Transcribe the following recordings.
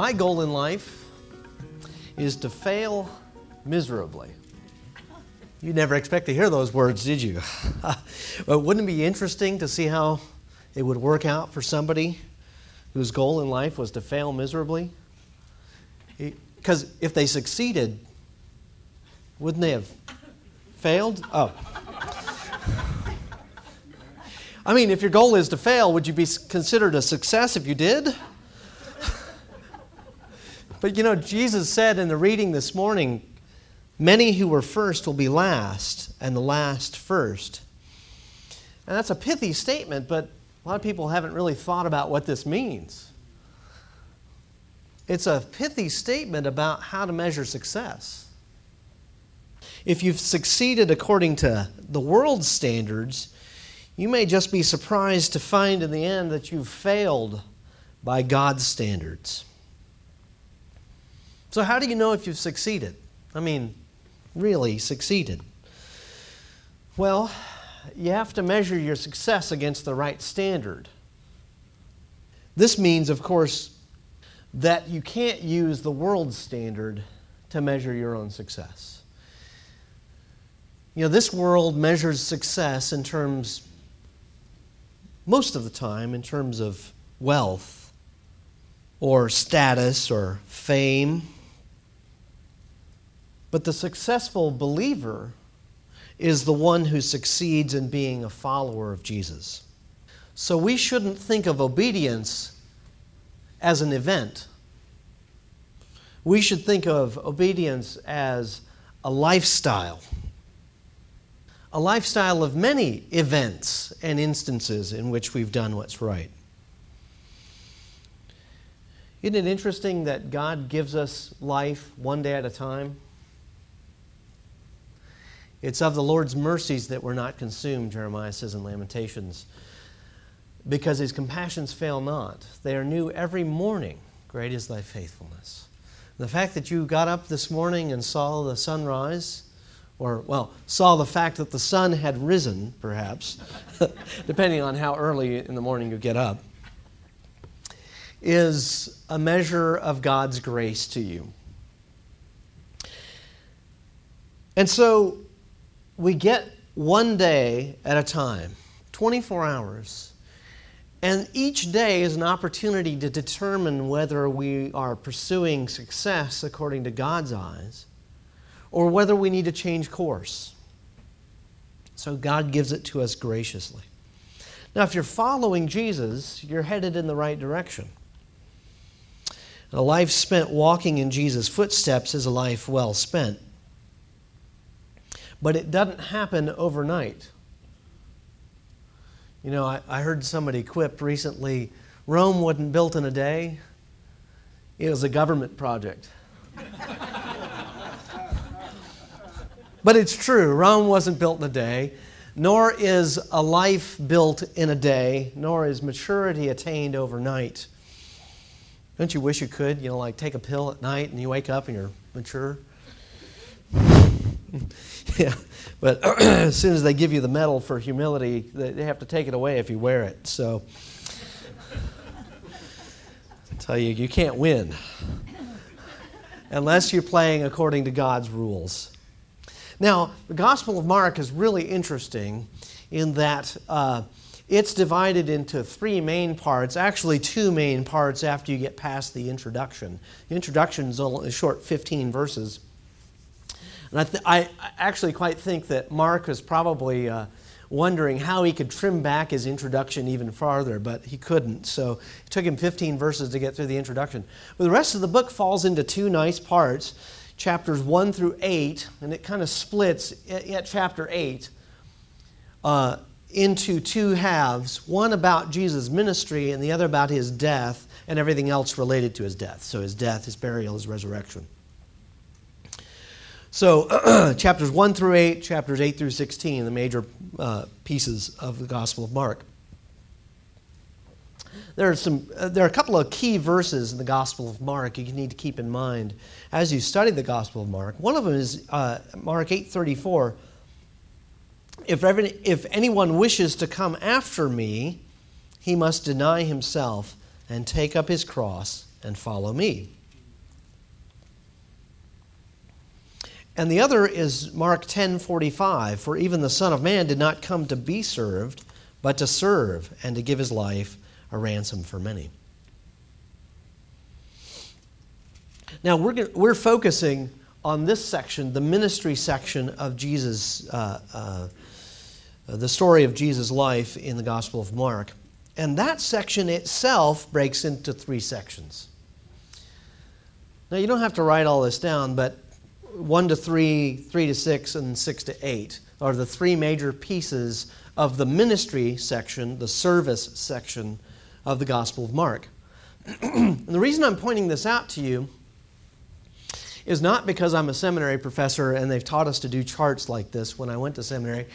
My goal in life is to fail miserably. You never expect to hear those words, did you? but wouldn't it be interesting to see how it would work out for somebody whose goal in life was to fail miserably? Because if they succeeded, wouldn't they have failed? Oh. I mean, if your goal is to fail, would you be considered a success if you did? But you know, Jesus said in the reading this morning, Many who were first will be last, and the last first. And that's a pithy statement, but a lot of people haven't really thought about what this means. It's a pithy statement about how to measure success. If you've succeeded according to the world's standards, you may just be surprised to find in the end that you've failed by God's standards. So, how do you know if you've succeeded? I mean, really succeeded? Well, you have to measure your success against the right standard. This means, of course, that you can't use the world's standard to measure your own success. You know, this world measures success in terms, most of the time, in terms of wealth or status or fame but the successful believer is the one who succeeds in being a follower of Jesus. So we shouldn't think of obedience as an event. We should think of obedience as a lifestyle. A lifestyle of many events and instances in which we've done what's right. Isn't it interesting that God gives us life one day at a time? It's of the Lord's mercies that we're not consumed, Jeremiah says in Lamentations, because his compassions fail not. They are new every morning. Great is thy faithfulness. The fact that you got up this morning and saw the sunrise, or, well, saw the fact that the sun had risen, perhaps, depending on how early in the morning you get up, is a measure of God's grace to you. And so we get one day at a time, 24 hours. And each day is an opportunity to determine whether we are pursuing success according to God's eyes or whether we need to change course. So God gives it to us graciously. Now, if you're following Jesus, you're headed in the right direction. A life spent walking in Jesus' footsteps is a life well spent but it doesn't happen overnight. You know, I, I heard somebody quip recently Rome wasn't built in a day, it was a government project. but it's true, Rome wasn't built in a day, nor is a life built in a day, nor is maturity attained overnight. Don't you wish you could, you know, like take a pill at night and you wake up and you're mature? yeah, but as soon as they give you the medal for humility, they have to take it away if you wear it. So, I tell you, you can't win unless you're playing according to God's rules. Now, the Gospel of Mark is really interesting in that uh, it's divided into three main parts, actually, two main parts after you get past the introduction. The introduction is a short 15 verses. And I, th- I actually quite think that Mark was probably uh, wondering how he could trim back his introduction even farther, but he couldn't. So it took him 15 verses to get through the introduction. But the rest of the book falls into two nice parts chapters 1 through 8, and it kind of splits at, chapter 8 uh, into two halves one about Jesus' ministry, and the other about his death and everything else related to his death. So his death, his burial, his resurrection. So, chapters 1 through 8, chapters 8 through 16, the major uh, pieces of the Gospel of Mark. There are, some, uh, there are a couple of key verses in the Gospel of Mark you need to keep in mind as you study the Gospel of Mark. One of them is uh, Mark 8.34. If, if anyone wishes to come after me, he must deny himself and take up his cross and follow me. And the other is Mark 10:45, for even the Son of Man did not come to be served, but to serve and to give his life a ransom for many. Now we're, we're focusing on this section, the ministry section of Jesus, uh, uh, the story of Jesus' life in the Gospel of Mark. And that section itself breaks into three sections. Now, you don't have to write all this down, but 1 to 3, 3 to 6, and 6 to 8 are the three major pieces of the ministry section, the service section of the Gospel of Mark. and the reason I'm pointing this out to you is not because I'm a seminary professor and they've taught us to do charts like this when I went to seminary,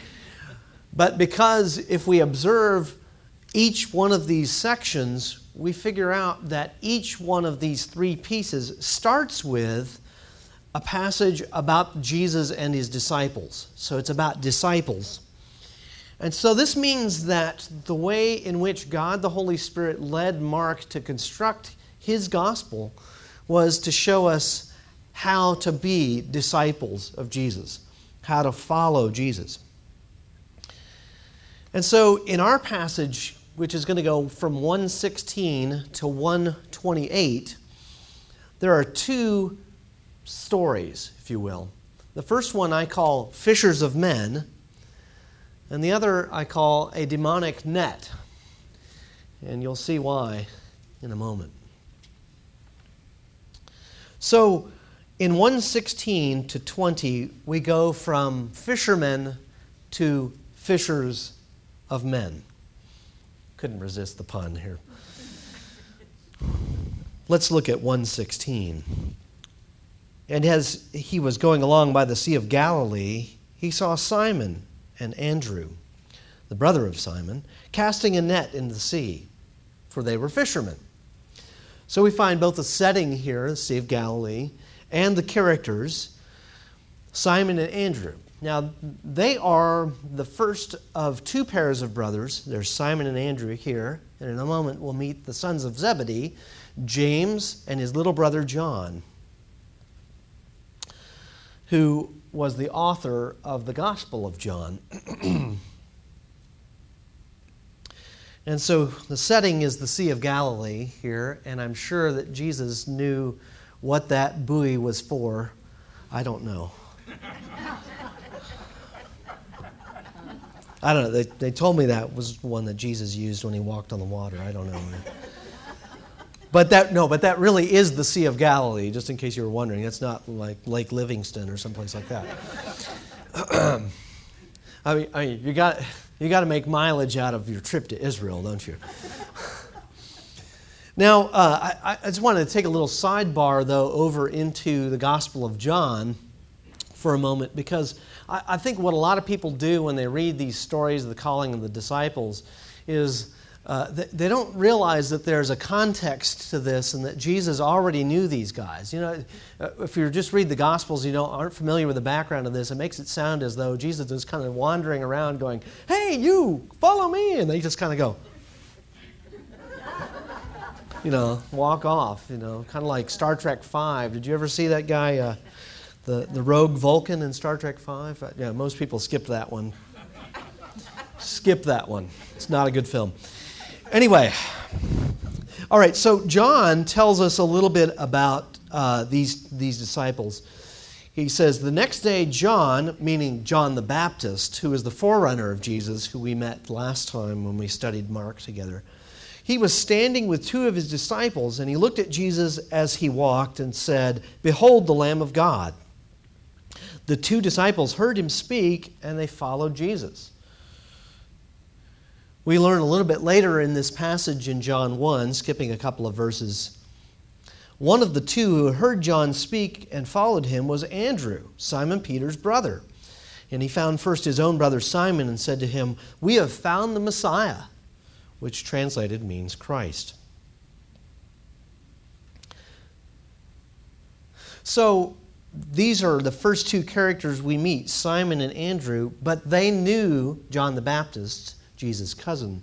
but because if we observe each one of these sections, we figure out that each one of these three pieces starts with a passage about Jesus and his disciples. So it's about disciples. And so this means that the way in which God the Holy Spirit led Mark to construct his gospel was to show us how to be disciples of Jesus, how to follow Jesus. And so in our passage, which is going to go from 116 to 128, there are two stories, if you will. The first one I call Fishers of Men, and the other I call a demonic net. And you'll see why in a moment. So, in 116 to 20, we go from fishermen to fishers of men. Couldn't resist the pun here. Let's look at 116. And as he was going along by the Sea of Galilee, he saw Simon and Andrew, the brother of Simon, casting a net in the sea, for they were fishermen. So we find both the setting here, the Sea of Galilee, and the characters, Simon and Andrew. Now, they are the first of two pairs of brothers. There's Simon and Andrew here, and in a moment we'll meet the sons of Zebedee, James and his little brother John who was the author of the Gospel of John. and so the setting is the Sea of Galilee here, and I'm sure that Jesus knew what that buoy was for. I don't know. I don't know. They, they told me that was one that Jesus used when he walked on the water. I don't know. But that no, but that really is the Sea of Galilee. Just in case you were wondering, it's not like Lake Livingston or someplace like that. I mean, I mean, you got you got to make mileage out of your trip to Israel, don't you? now, uh, I, I just wanted to take a little sidebar though over into the Gospel of John for a moment because I, I think what a lot of people do when they read these stories of the calling of the disciples is uh, they, they, don't realize that there's a context to this and that Jesus already knew these guys. You know, uh, if you just read the Gospels, you don't, aren't familiar with the background of this, it makes it sound as though Jesus is kind of wandering around going, Hey, you, follow me. And they just kind of go, you know, walk off, you know, kind of like Star Trek Five. Did you ever see that guy, uh, the, the rogue Vulcan in Star Trek Five? Uh, yeah, most people skip that one. skip that one. It's not a good film. Anyway, all right, so John tells us a little bit about uh, these, these disciples. He says, The next day, John, meaning John the Baptist, who is the forerunner of Jesus, who we met last time when we studied Mark together, he was standing with two of his disciples, and he looked at Jesus as he walked and said, Behold the Lamb of God. The two disciples heard him speak, and they followed Jesus. We learn a little bit later in this passage in John 1, skipping a couple of verses. One of the two who heard John speak and followed him was Andrew, Simon Peter's brother. And he found first his own brother Simon and said to him, We have found the Messiah, which translated means Christ. So these are the first two characters we meet, Simon and Andrew, but they knew John the Baptist Jesus' cousin.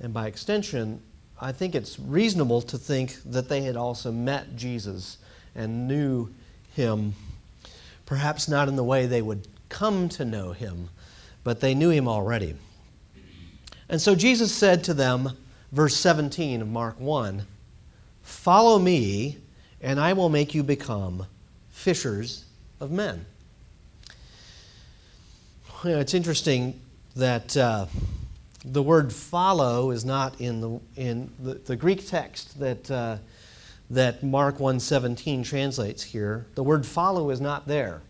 And by extension, I think it's reasonable to think that they had also met Jesus and knew him, perhaps not in the way they would come to know him, but they knew him already. And so Jesus said to them, verse 17 of Mark 1 Follow me, and I will make you become fishers of men. You know, it's interesting that uh, the word follow is not in the, in the, the Greek text that, uh, that Mark 1.17 translates here. The word follow is not there.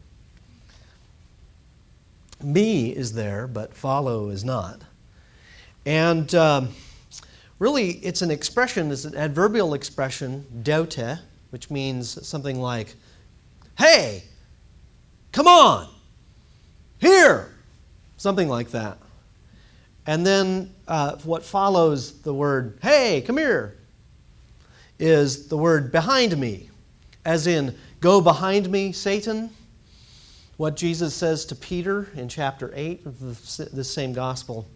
Me is there, but follow is not. And um, really, it's an expression, it's an adverbial expression, deute, which means something like, hey, come on, here, something like that. And then uh, what follows the word, hey, come here, is the word behind me, as in, go behind me, Satan. What Jesus says to Peter in chapter 8 of the, same gospel.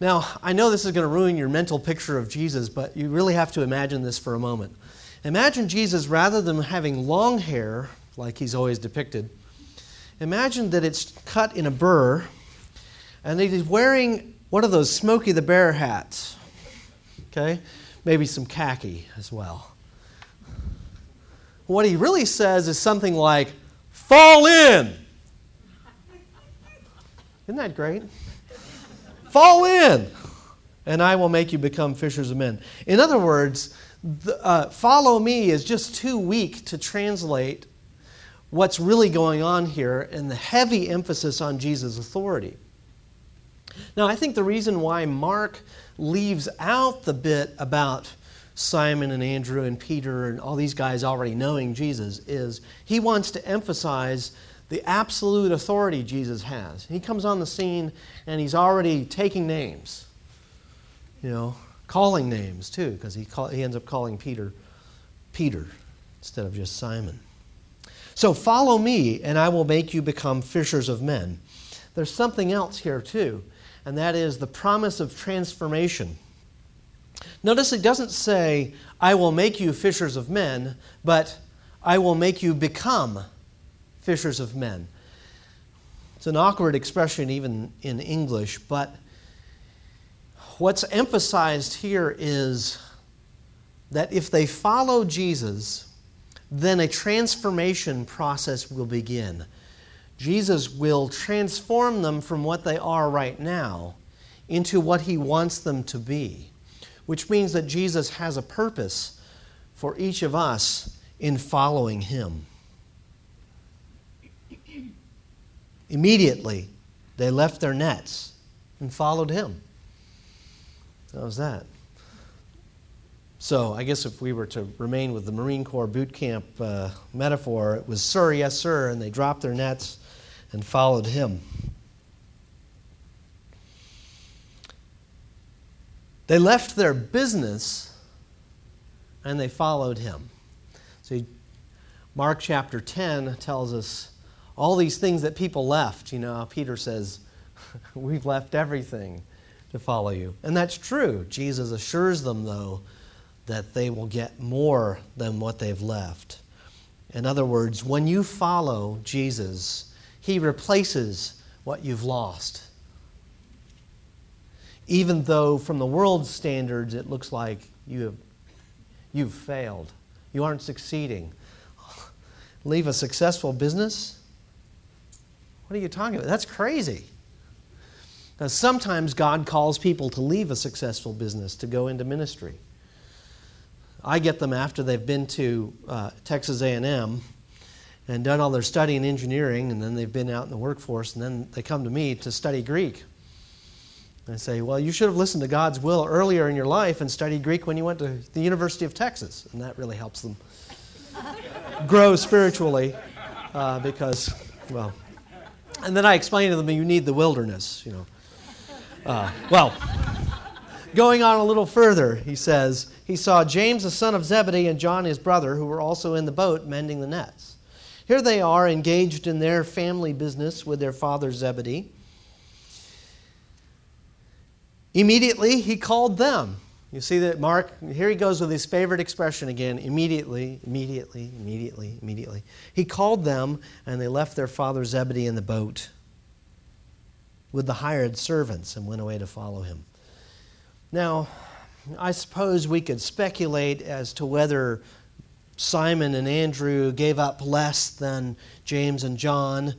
Now, I know this is going to ruin your mental picture of Jesus, but you really have to imagine this for a moment. Imagine Jesus, rather than having long hair, like he's always depicted, imagine that it's cut in a burr and he's wearing one of those Smokey the Bear hats. Okay? Maybe some khaki as well. What he really says is something like, Fall in! Isn't that great? Fall in, and I will make you become fishers of men. In other words, the, uh, follow me is just too weak to translate what's really going on here and the heavy emphasis on Jesus' authority. Now, I think the reason why Mark leaves out the bit about Simon and Andrew and Peter and all these guys already knowing Jesus is he wants to emphasize the absolute authority Jesus has. He comes on the scene and he's already taking names, you know, calling names too, because he, call, he ends up calling Peter Peter instead of just Simon. So follow me, and I will make you become fishers of men. There's something else here too and that is the promise of transformation. Notice it doesn't say, I will make you fishers of men, but I will make you become fishers of men. It's an awkward expression even in English, but what's emphasized here is that if they follow Jesus, then a transformation process will begin. Jesus will transform them from what they are right now into what he wants them to be, which means that Jesus has a purpose for each of us in following him. Immediately, they left their nets and followed him. How was that? So, I guess if we were to remain with the Marine Corps boot camp uh, metaphor, it was, sir, yes, sir, and they dropped their nets and followed him. They left their business and they followed him. See, Mark chapter 10 tells us all these things that people left. You know, Peter says, We've left everything to follow you. And that's true. Jesus assures them, though, that they will get more than what they've left. In other words, when you follow Jesus, he replaces what you've lost. Even though, from the world's standards, it looks like you have, you've failed. You aren't succeeding. Leave a successful business? What are you talking about? That's crazy. Now, sometimes God calls people to leave a successful business to go into ministry. I get them after they've been to uh, Texas A&M and done all their study in engineering, and then they've been out in the workforce, and then they come to me to study Greek. And I say, Well, you should have listened to God's will earlier in your life and studied Greek when you went to the University of Texas. And that really helps them grow spiritually uh, because, well, and then I explain to them you need the wilderness, you know. Uh, well, going on a little further, he says, he saw James the son of Zebedee and John his brother, who were also in the boat mending the nets. Here they are engaged in their family business with their father Zebedee. Immediately, he called them. You see that Mark, here he goes with his favorite expression again immediately, immediately, immediately, immediately. He called them, and they left their father Zebedee in the boat with the hired servants and went away to follow him. Now, I suppose we could speculate as to whether Simon and Andrew gave up less than James and John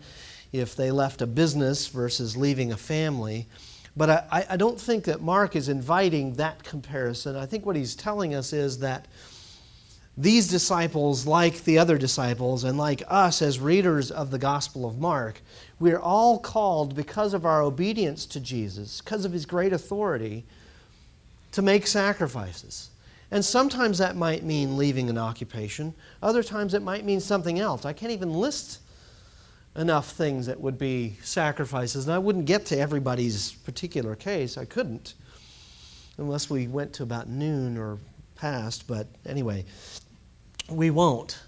if they left a business versus leaving a family. But I, I don't think that Mark is inviting that comparison. I think what he's telling us is that these disciples, like the other disciples, and like us as readers of the Gospel of Mark, we're all called because of our obedience to Jesus, because of his great authority, to make sacrifices. And sometimes that might mean leaving an occupation, other times it might mean something else. I can't even list enough things that would be sacrifices. And I wouldn't get to everybody's particular case. I couldn't, unless we went to about noon or past. But anyway, we won't.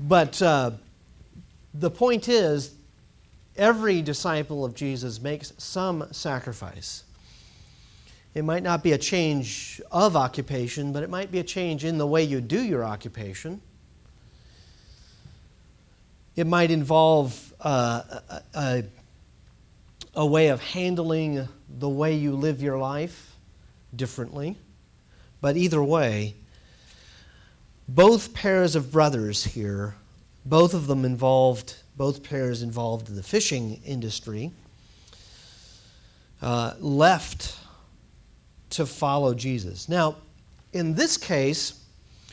But uh, the point is, every disciple of Jesus makes some sacrifice. It might not be a change of occupation, but it might be a change in the way you do your occupation. It might involve uh, a, a, a way of handling the way you live your life differently. But either way, both pairs of brothers here, both of them involved, both pairs involved in the fishing industry, uh, left to follow Jesus. Now, in this case,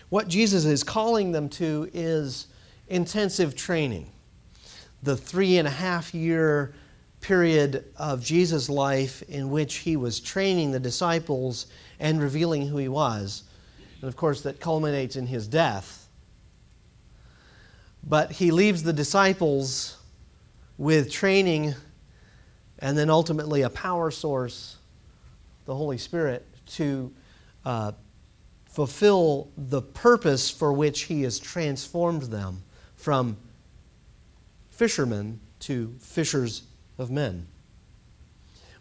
what Jesus is calling them to is intensive training. The three and a half year period of Jesus' life in which he was training the disciples and revealing who he was. And of course, that culminates in his death. But he leaves the disciples with training and then ultimately a power source, the Holy Spirit, to uh, fulfill the purpose for which he has transformed them from fishermen to fishers of men.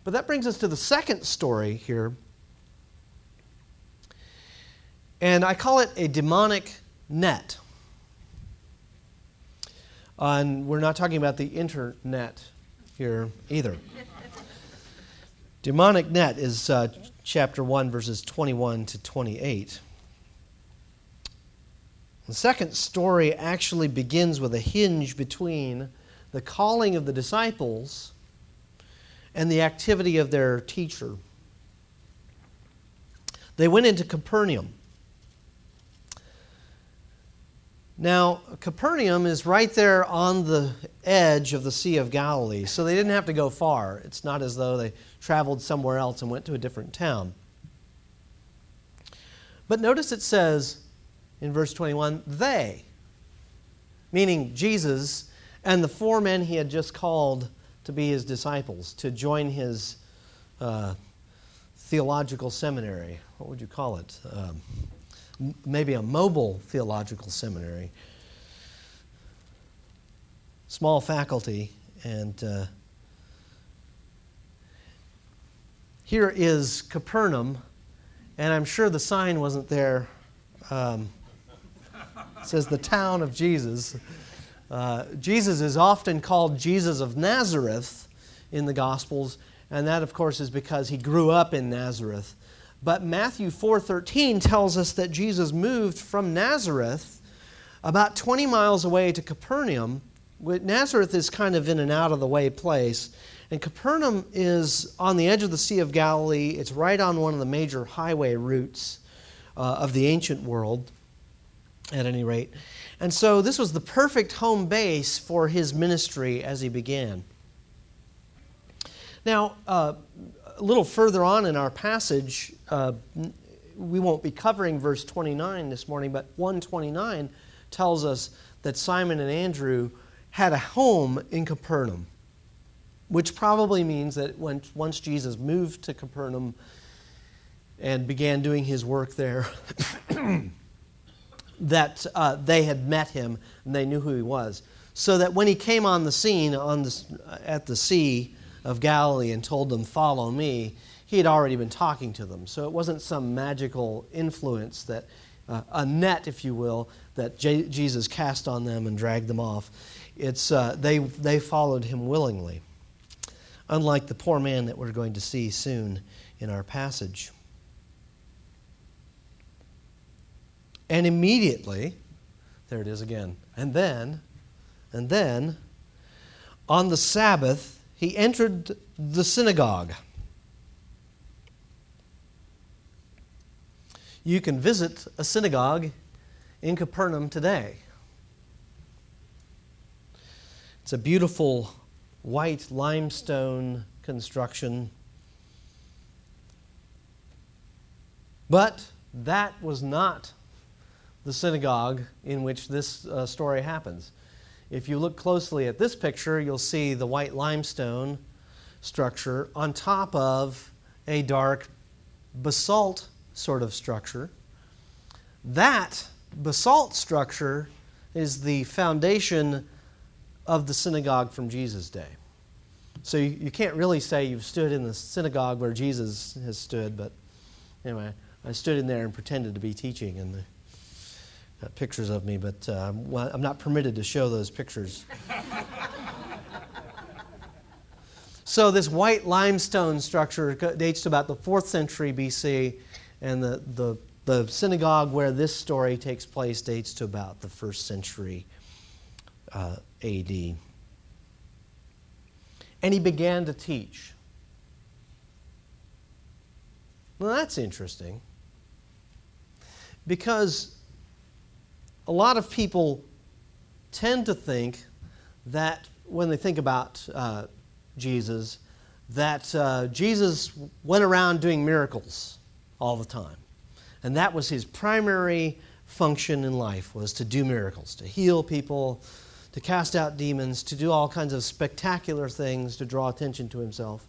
But that brings us to the second story here. And I call it a demonic net. and we're not talking about the internet here either. demonic net is uh, chapter 1, verses 21 to 28. The second story actually begins with a hinge between the calling of the disciples and the activity of their teacher. They went into Capernaum. Now, Capernaum is right there on the edge of the Sea of Galilee, so they didn't have to go far. It's not as though they traveled somewhere else and went to a different town. But notice it says, in verse 21 they, meaning Jesus and the four men he had just called to be his disciples, to join his uh, theological seminary. What would you call it? Um, maybe a mobile theological seminary. Small faculty, and uh, here is Capernaum, and I'm sure the sign wasn't there. Um, says the town of Jesus. Uh, Jesus is often called Jesus of Nazareth in the Gospels, and that, of course, is because he grew up in Nazareth. But Matthew 4:13 tells us that Jesus moved from Nazareth about 20 miles away to Capernaum. Nazareth is kind of in an out of the way place, and Capernaum is on the edge of the Sea of Galilee. It's right on one of the major highway routes uh, of the ancient world at any rate. And so this was the perfect home base for his ministry as he began. Now, uh, a little further on in our passage, uh, we won't be covering verse 29 this morning, but 129 tells us that Simon and Andrew had a home in Capernaum, which probably means that when, once Jesus moved to Capernaum and began doing his work there, that uh, they had met him and they knew who he was. So that when he came on the scene on the, at the Sea of Galilee and told them, Follow me, he had already been talking to them. So it wasn't some magical influence that, uh, a net, if you will, that J- Jesus cast on them and dragged them off. It's, uh, they, they followed him willingly, unlike the poor man that we're going to see soon in our passage. And immediately, there it is again. And then, and then, on the Sabbath, he entered the synagogue. You can visit a synagogue in Capernaum today. It's a beautiful white limestone construction. But that was not the synagogue in which this uh, story happens. If you look closely at this picture, you'll see the white limestone structure on top of a dark basalt sort of structure. That basalt structure is the foundation of the synagogue from Jesus' day. So you, you can't really say you've stood in the synagogue where Jesus has stood, but anyway, I stood in there and pretended to be teaching, and the, got pictures of me, but uh, I'm not permitted to show those pictures. so this white limestone structure dates to about the 4th century BC, and the, the, the synagogue where this story takes place dates to about the 1st century uh, AD. And he began to teach. Well, that's interesting. Because a lot of people tend to think that when they think about uh, Jesus, that uh, Jesus went around doing miracles all the time. And that was his primary function in life was to do miracles, to heal people, to cast out demons, to do all kinds of spectacular things to draw attention to himself.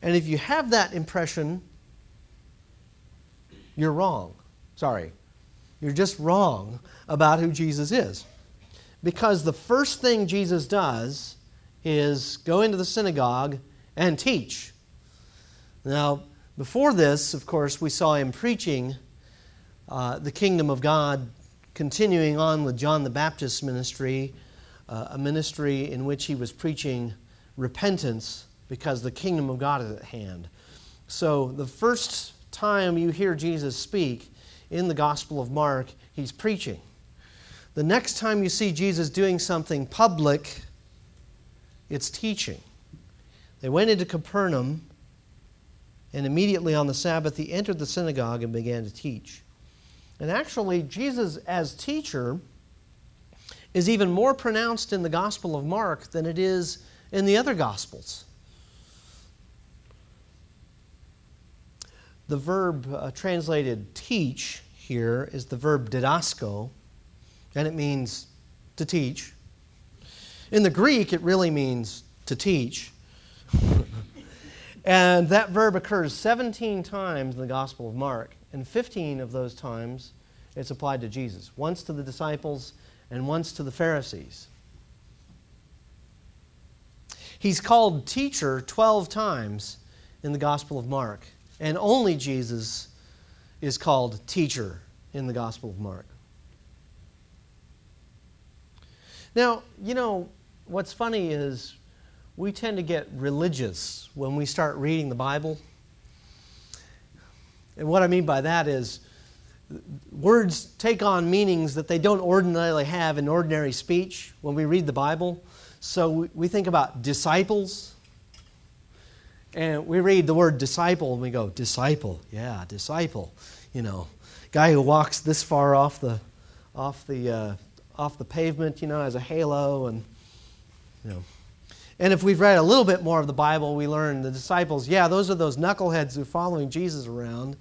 And if you have that impression, you're wrong. Sorry. You're just wrong about who Jesus is. Because the first thing Jesus does is go into the synagogue and teach. Now, before this, of course, we saw him preaching uh, the kingdom of God, continuing on with John the Baptist's ministry, uh, a ministry in which he was preaching repentance because the kingdom of God is at hand. So, the first time you hear Jesus speak in the Gospel of Mark, he's preaching. The next time you see Jesus doing something public, it's teaching. They went into Capernaum and immediately on the Sabbath, he entered the synagogue and began to teach. And actually, Jesus as teacher is even more pronounced in the Gospel of Mark than it is in the other Gospels. The verb uh, translated teach here is the verb didasko, and it means to teach. In the Greek, it really means to teach. And that verb occurs 17 times in the Gospel of Mark, and 15 of those times it's applied to Jesus. Once to the disciples and once to the Pharisees. He's called teacher 12 times in the Gospel of Mark, and only Jesus is called teacher in the Gospel of Mark. Now, you know, what's funny is we tend to get religious when we start reading the Bible. And what I mean by that is words take on meanings that they don't ordinarily have in ordinary speech when we read the Bible. So we think about disciples, and we read the word disciple and we go, disciple, yeah, disciple. You know, guy who walks this far off the, off the, uh, off the pavement, you know, as a halo, and, you know. And if we've read a little bit more of the Bible, we learn the disciples, yeah, those are those knuckleheads who are following Jesus around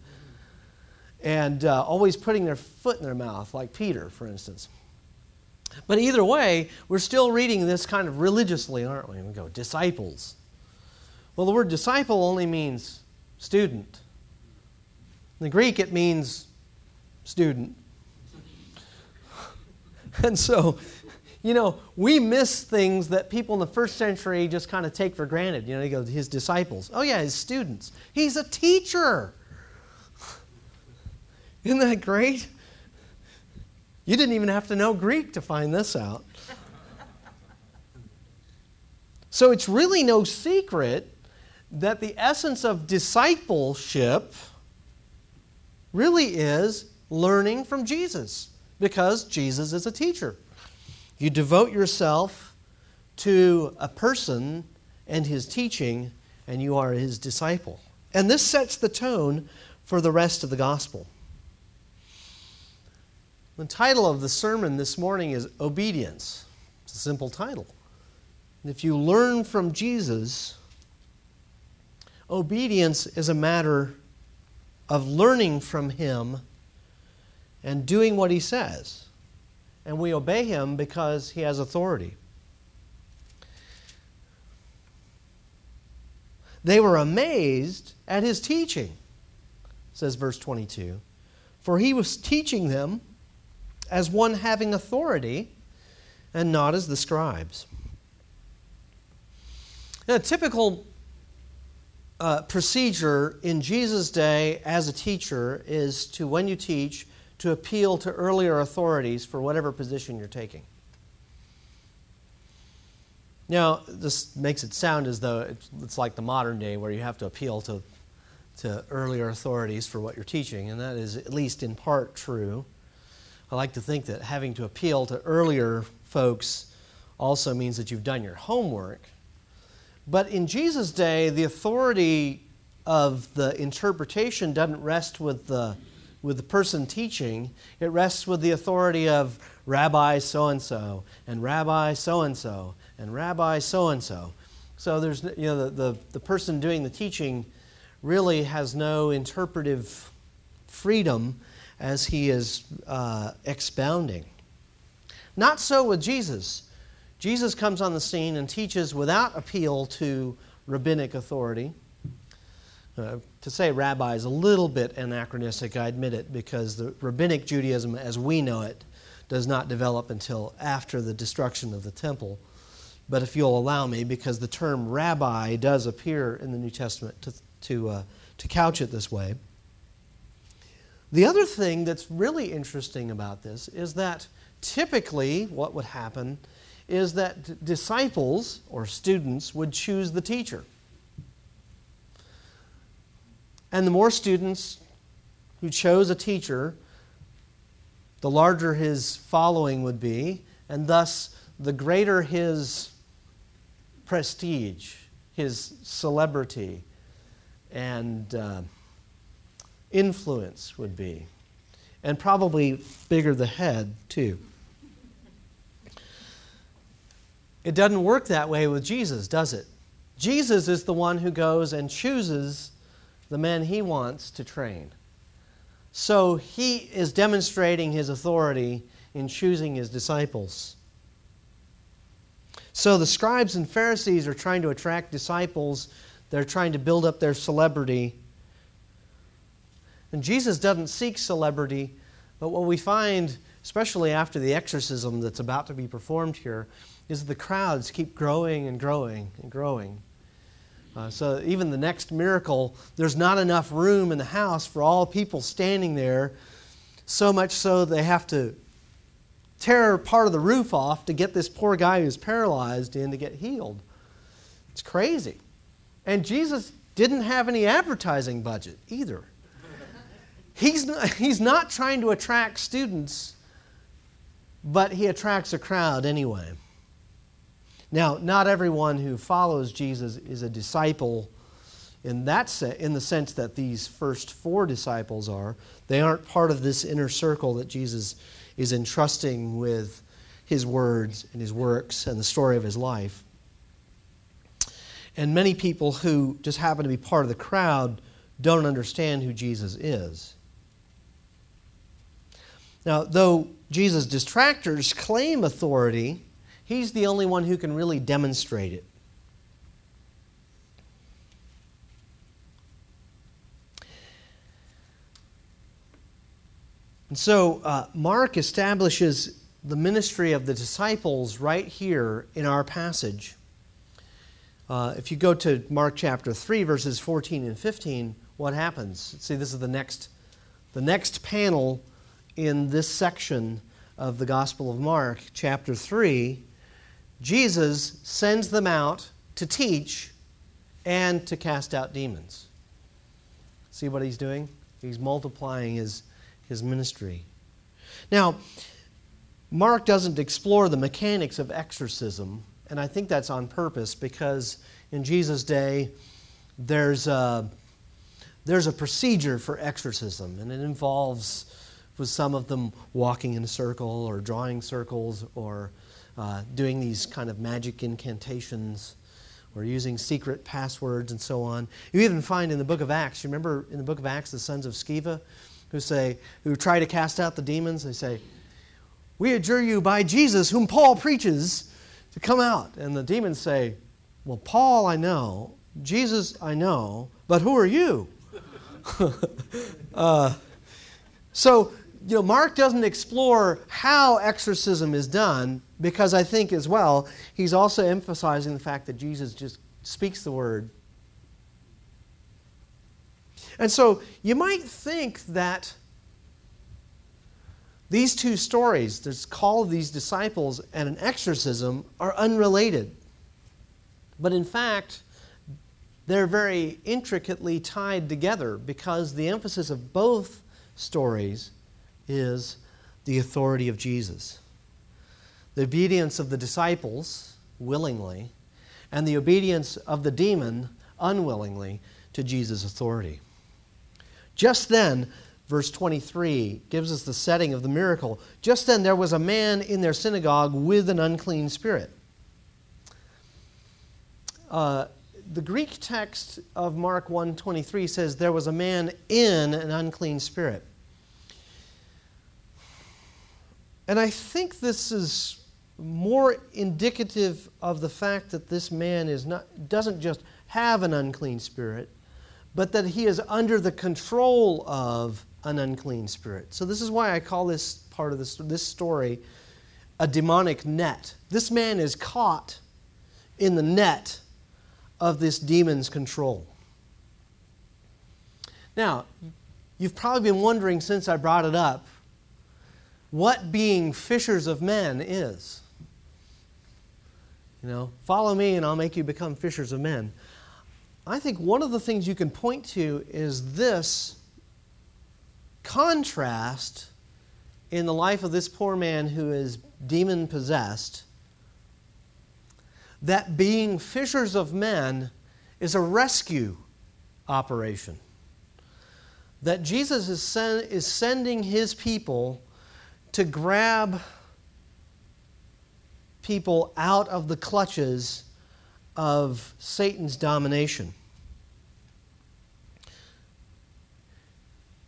and uh, always putting their foot in their mouth, like Peter, for instance. But either way, we're still reading this kind of religiously, aren't we? We go, disciples. Well, the word disciple only means student. In the Greek, it means student. And so you know, we miss things that people in the first century just kind of take for granted. You know, he goes, his disciples. Oh, yeah, his students. He's a teacher. Isn't that great? You didn't even have to know Greek to find this out. So it's really no secret that the essence of discipleship really is learning from Jesus because Jesus is a teacher. You devote yourself to a person and his teaching, and you are his disciple. And this sets the tone for the rest of the gospel. The title of the sermon this morning is Obedience. It's a simple title. If you learn from Jesus, obedience is a matter of learning from Him and doing what He says. And we obey Him because He has authority. They were amazed at His teaching, says verse 22. For He was teaching them as one having authority and not as the scribes. Now, a typical uh, procedure in Jesus' day as a teacher is to, when you teach, to appeal to earlier authorities for whatever position you're taking. Now, this makes it sound as though it's, it's like the modern day where you have to appeal to, to earlier authorities for what you're teaching, and that is at least in part true. I like to think that having to appeal to earlier folks also means that you've done your homework but in Jesus' day, the authority of the interpretation doesn't rest with the, with the person teaching, it rests with the authority of Rabbi so and so, and Rabbi so and so, and Rabbi so and so. So there's, you know, the, the, the person doing the teaching really has no interpretive freedom as he is uh, expounding. Not so with Jesus. Jesus comes on the scene and teaches without appeal to rabbinic authority. Uh, to say rabbi is a little bit anachronistic, I admit it, because the rabbinic Judaism as we know it does not develop until after the destruction of the temple. But if you'll allow me, because the term rabbi does appear in the New Testament to, to, uh, to couch it this way. The other thing that's really interesting about this is that typically what would happen is that disciples or students would choose the teacher. And the more students who chose a teacher, the larger his following would be, and thus the greater his prestige, his celebrity, and uh, influence would be. And probably bigger the head, too. It doesn't work that way with Jesus, does it? Jesus is the one who goes and chooses the men he wants to train. So he is demonstrating his authority in choosing his disciples. So the scribes and Pharisees are trying to attract disciples, they're trying to build up their celebrity. And Jesus doesn't seek celebrity, but what we find, especially after the exorcism that's about to be performed here, is the crowds keep growing and growing and growing. Uh, so even the next miracle, there's not enough room in the house for all people standing there, so much so they have to tear part of the roof off to get this poor guy who's paralyzed in to get healed. It's crazy. And Jesus didn't have any advertising budget either. He's not, he's not trying to attract students, but he attracts a crowd anyway. Now, not everyone who follows Jesus is a disciple in that se- in the sense that these first four disciples are. They aren't part of this inner circle that Jesus is entrusting with his words and his works and the story of his life. And many people who just happen to be part of the crowd don't understand who Jesus is. Now, though Jesus' detractors claim authority, He's the only one who can really demonstrate it. And so uh, Mark establishes the ministry of the disciples right here in our passage. Uh, if you go to Mark chapter 3, verses 14 and 15, what happens? See, this is the next, the next panel in this section of the Gospel of Mark, chapter 3. Jesus sends them out to teach and to cast out demons. See what he's doing? He's multiplying his, his ministry. Now, Mark doesn't explore the mechanics of exorcism, and I think that's on purpose because in Jesus' day, there's a, there's a procedure for exorcism, and it involves, with some of them, walking in a circle or drawing circles or uh, doing these kind of magic incantations or using secret passwords and so on. You even find in the book of Acts, you remember in the book of Acts the sons of Sceva who say, who try to cast out the demons, they say, We adjure you by Jesus, whom Paul preaches, to come out. And the demons say, Well, Paul I know, Jesus I know, but who are you? uh, so, you know, Mark doesn't explore how exorcism is done because I think as well, he's also emphasizing the fact that Jesus just speaks the word. And so you might think that these two stories, this call of these disciples and an exorcism, are unrelated. But in fact, they're very intricately tied together because the emphasis of both stories is the authority of Jesus. The obedience of the disciples willingly, and the obedience of the demon unwillingly to Jesus' authority. Just then, verse 23 gives us the setting of the miracle. Just then there was a man in their synagogue with an unclean spirit. Uh, the Greek text of Mark 1:23 says there was a man in an unclean spirit. And I think this is more indicative of the fact that this man is not, doesn't just have an unclean spirit, but that he is under the control of an unclean spirit. So, this is why I call this part of this, this story a demonic net. This man is caught in the net of this demon's control. Now, you've probably been wondering since I brought it up what being fishers of men is. You know, follow me and I'll make you become fishers of men. I think one of the things you can point to is this contrast in the life of this poor man who is demon possessed that being fishers of men is a rescue operation. That Jesus is, is sending his people to grab people out of the clutches of Satan's domination.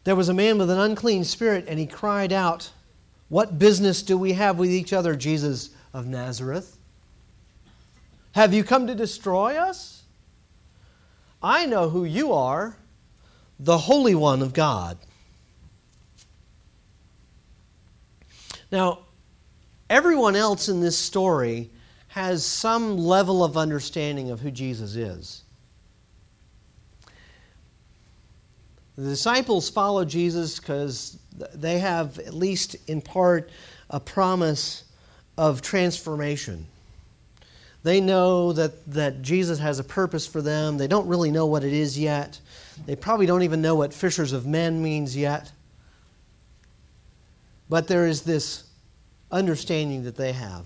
There was a man with an unclean spirit, and he cried out, What business do we have with each other, Jesus of Nazareth? Have you come to destroy us? I know who you are, the Holy One of God. Now, everyone else in this story has some level of understanding of who Jesus is. The disciples follow Jesus because they have, at least in part, a promise of transformation. They know that, that Jesus has a purpose for them. They don't really know what it is yet. They probably don't even know what fishers of men means yet. But there is this understanding that they have.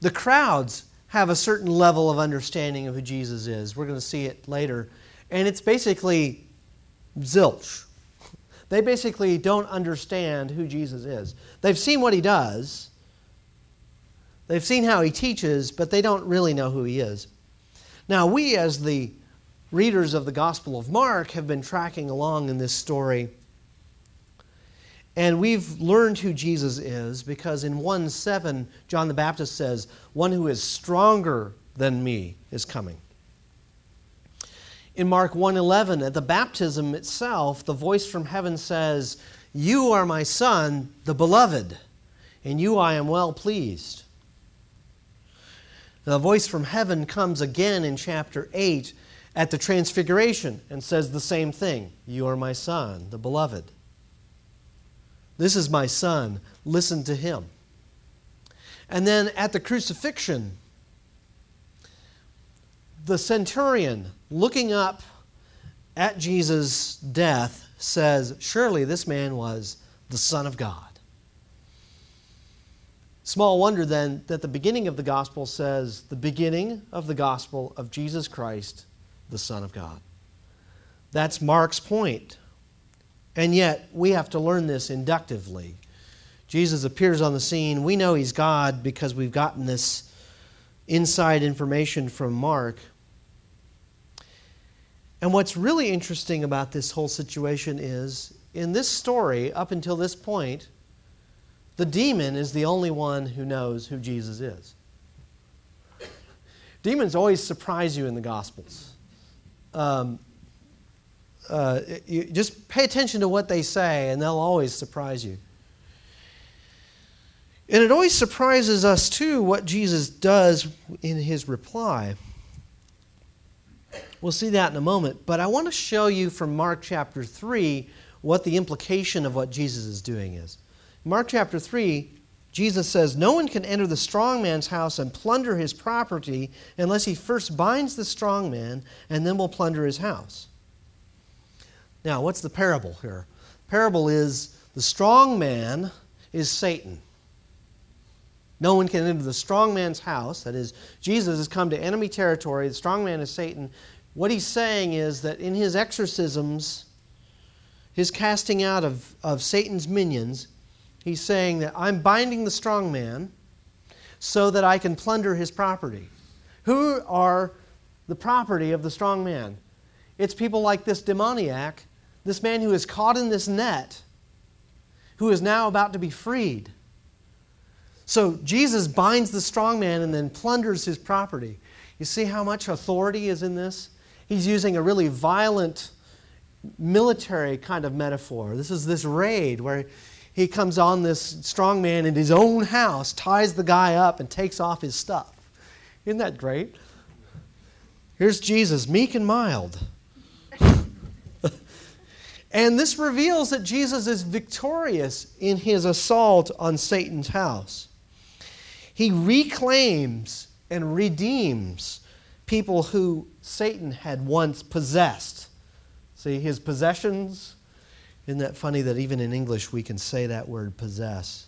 The crowds have a certain level of understanding of who Jesus is. We're going to see it later. And it's basically zilch. They basically don't understand who Jesus is. They've seen what he does, they've seen how he teaches, but they don't really know who he is. Now, we, as the readers of the Gospel of Mark, have been tracking along in this story. And we've learned who Jesus is because in 1 7, John the Baptist says, One who is stronger than me is coming. In Mark 1:11 at the baptism itself the voice from heaven says, "You are my son, the beloved. In you I am well pleased. The voice from heaven comes again in chapter 8 at the Transfiguration and says the same thing You are my son, the beloved. This is my son, listen to him. And then at the crucifixion, the centurion looking up at Jesus' death says, Surely this man was the Son of God. Small wonder then that the beginning of the gospel says, The beginning of the gospel of Jesus Christ, the Son of God. That's Mark's point. And yet, we have to learn this inductively. Jesus appears on the scene. We know he's God because we've gotten this inside information from Mark. And what's really interesting about this whole situation is in this story, up until this point, the demon is the only one who knows who Jesus is. Demons always surprise you in the Gospels. Um, uh, you just pay attention to what they say, and they'll always surprise you. And it always surprises us, too, what Jesus does in his reply. We'll see that in a moment. But I want to show you from Mark chapter 3 what the implication of what Jesus is doing is. Mark chapter 3, Jesus says, No one can enter the strong man's house and plunder his property unless he first binds the strong man and then will plunder his house. Now, what's the parable here? Parable is the strong man is Satan. No one can enter the strong man's house. That is, Jesus has come to enemy territory. The strong man is Satan. What he's saying is that in his exorcisms, his casting out of, of Satan's minions, he's saying that I'm binding the strong man so that I can plunder his property. Who are the property of the strong man? It's people like this demoniac, this man who is caught in this net, who is now about to be freed. So Jesus binds the strong man and then plunders his property. You see how much authority is in this? He's using a really violent military kind of metaphor. This is this raid where he comes on this strong man in his own house, ties the guy up, and takes off his stuff. Isn't that great? Here's Jesus, meek and mild. And this reveals that Jesus is victorious in his assault on Satan's house. He reclaims and redeems people who Satan had once possessed. See, his possessions. Isn't that funny that even in English we can say that word possess?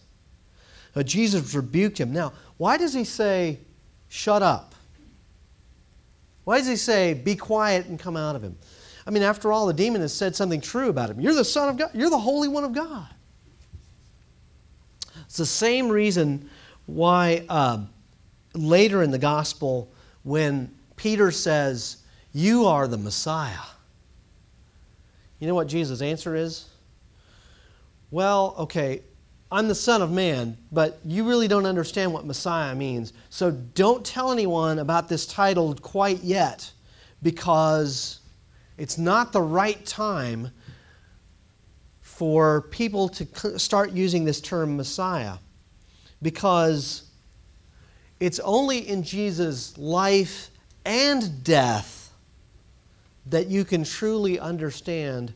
But Jesus rebuked him. Now, why does he say, shut up? Why does he say, be quiet and come out of him? I mean, after all, the demon has said something true about him. You're the Son of God, you're the Holy One of God. It's the same reason why uh, later in the gospel, when Peter says, You are the Messiah, you know what Jesus' answer is? Well, okay, I'm the Son of Man, but you really don't understand what Messiah means. So don't tell anyone about this title quite yet because it's not the right time for people to start using this term Messiah because it's only in Jesus' life and death that you can truly understand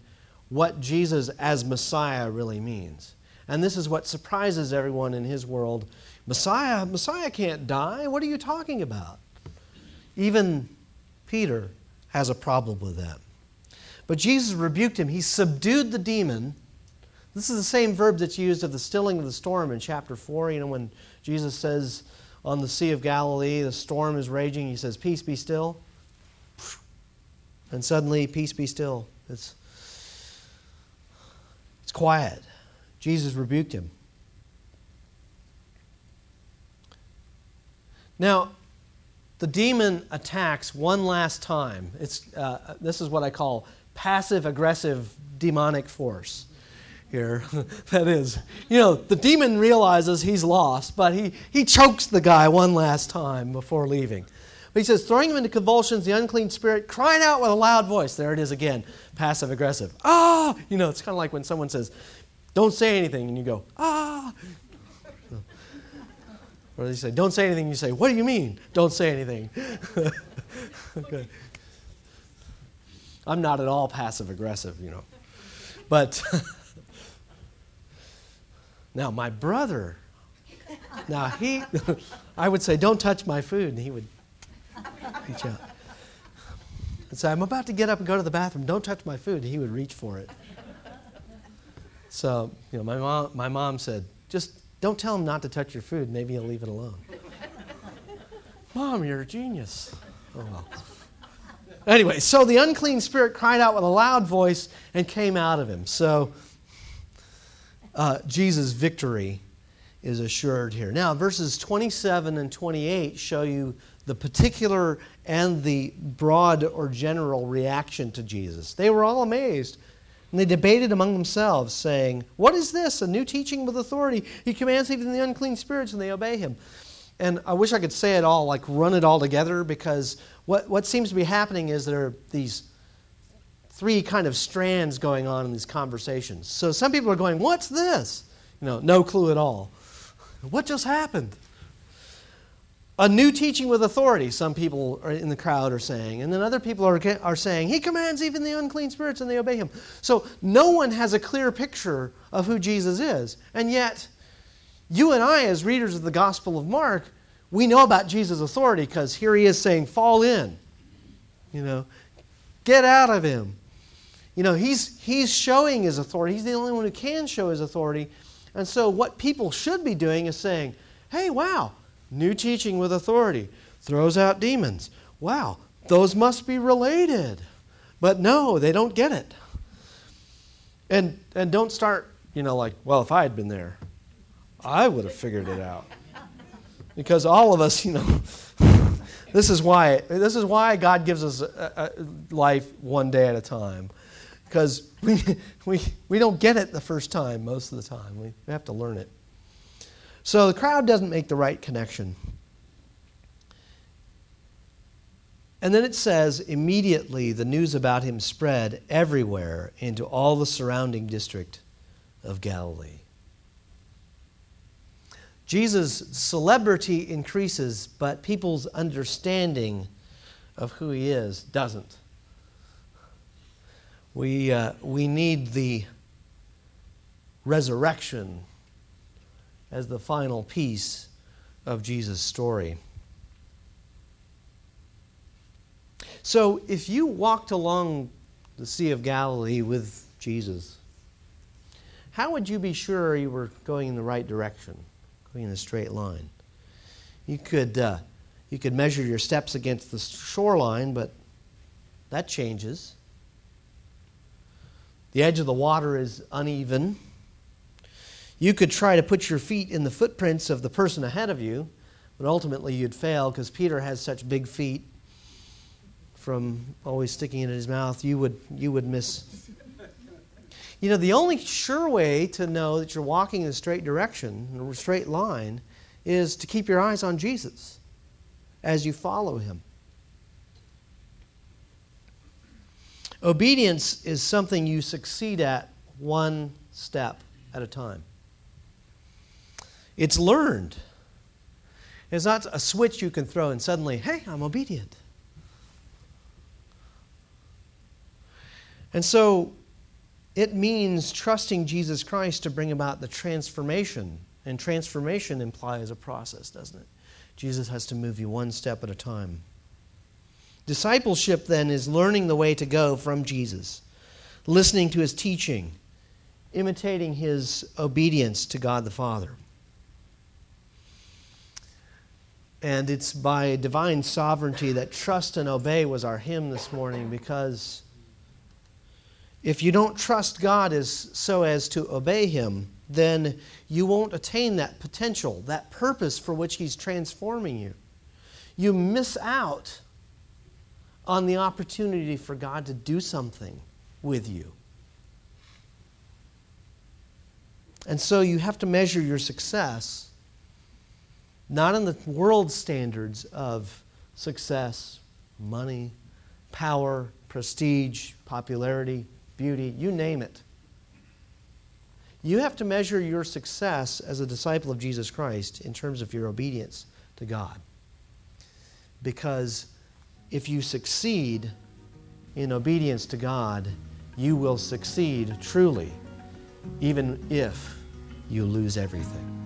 what Jesus as Messiah really means. And this is what surprises everyone in his world. Messiah, Messiah can't die. What are you talking about? Even Peter has a problem with that. But Jesus rebuked him. He subdued the demon this is the same verb that's used of the stilling of the storm in chapter 4. You know, when Jesus says on the Sea of Galilee, the storm is raging, he says, Peace be still. And suddenly, peace be still. It's, it's quiet. Jesus rebuked him. Now, the demon attacks one last time. It's, uh, this is what I call passive aggressive demonic force here. that is, you know, the demon realizes he's lost, but he, he chokes the guy one last time before leaving. But he says, throwing him into convulsions, the unclean spirit cried out with a loud voice. There it is again, passive aggressive. Ah! You know, it's kind of like when someone says, don't say anything, and you go, ah! Or they say, don't say anything. and You say, what do you mean? Don't say anything. okay. I'm not at all passive aggressive, you know. But now my brother, now he, I would say, don't touch my food, and he would reach out. And say, I'm about to get up and go to the bathroom. Don't touch my food. And he would reach for it. So, you know, my mom, my mom said, just don't tell him not to touch your food. Maybe he'll leave it alone. Mom, you're a genius. Oh, well. Anyway, so the unclean spirit cried out with a loud voice and came out of him. So uh, Jesus' victory is assured here. Now, verses 27 and 28 show you the particular and the broad or general reaction to Jesus. They were all amazed. And they debated among themselves, saying, What is this? A new teaching with authority. He commands even the unclean spirits, and they obey him. And I wish I could say it all, like run it all together, because what, what seems to be happening is there are these three kind of strands going on in these conversations. So some people are going, What's this? You know, no clue at all. What just happened? A new teaching with authority, some people in the crowd are saying. And then other people are, are saying, He commands even the unclean spirits and they obey Him. So no one has a clear picture of who Jesus is. And yet, you and I, as readers of the Gospel of Mark, we know about Jesus' authority because here he is saying, Fall in. You know, get out of him. You know, he's, he's showing his authority. He's the only one who can show his authority. And so, what people should be doing is saying, Hey, wow, new teaching with authority, throws out demons. Wow, those must be related. But no, they don't get it. And, and don't start, you know, like, well, if I had been there, I would have figured it out. Because all of us, you know, this is why this is why God gives us a, a life one day at a time. Because we, we, we don't get it the first time most of the time. We, we have to learn it. So the crowd doesn't make the right connection. And then it says, immediately the news about him spread everywhere into all the surrounding district of Galilee. Jesus' celebrity increases, but people's understanding of who he is doesn't. We, uh, we need the resurrection as the final piece of Jesus' story. So, if you walked along the Sea of Galilee with Jesus, how would you be sure you were going in the right direction? In a straight line. You could, uh, you could measure your steps against the shoreline, but that changes. The edge of the water is uneven. You could try to put your feet in the footprints of the person ahead of you, but ultimately you'd fail because Peter has such big feet from always sticking it in his mouth. You would, you would miss you know, the only sure way to know that you're walking in a straight direction, in a straight line, is to keep your eyes on Jesus as you follow him. Obedience is something you succeed at one step at a time. It's learned. It's not a switch you can throw and suddenly, hey, I'm obedient. And so it means trusting Jesus Christ to bring about the transformation. And transformation implies a process, doesn't it? Jesus has to move you one step at a time. Discipleship, then, is learning the way to go from Jesus, listening to his teaching, imitating his obedience to God the Father. And it's by divine sovereignty that trust and obey was our hymn this morning because if you don't trust God as so as to obey Him, then you won't attain that potential, that purpose for which He's transforming you. You miss out on the opportunity for God to do something with you. And so you have to measure your success not in the world standards of success, money, power, prestige, popularity, beauty, you name it. You have to measure your success as a disciple of Jesus Christ in terms of your obedience to God. Because if you succeed in obedience to God, you will succeed truly, even if you lose everything.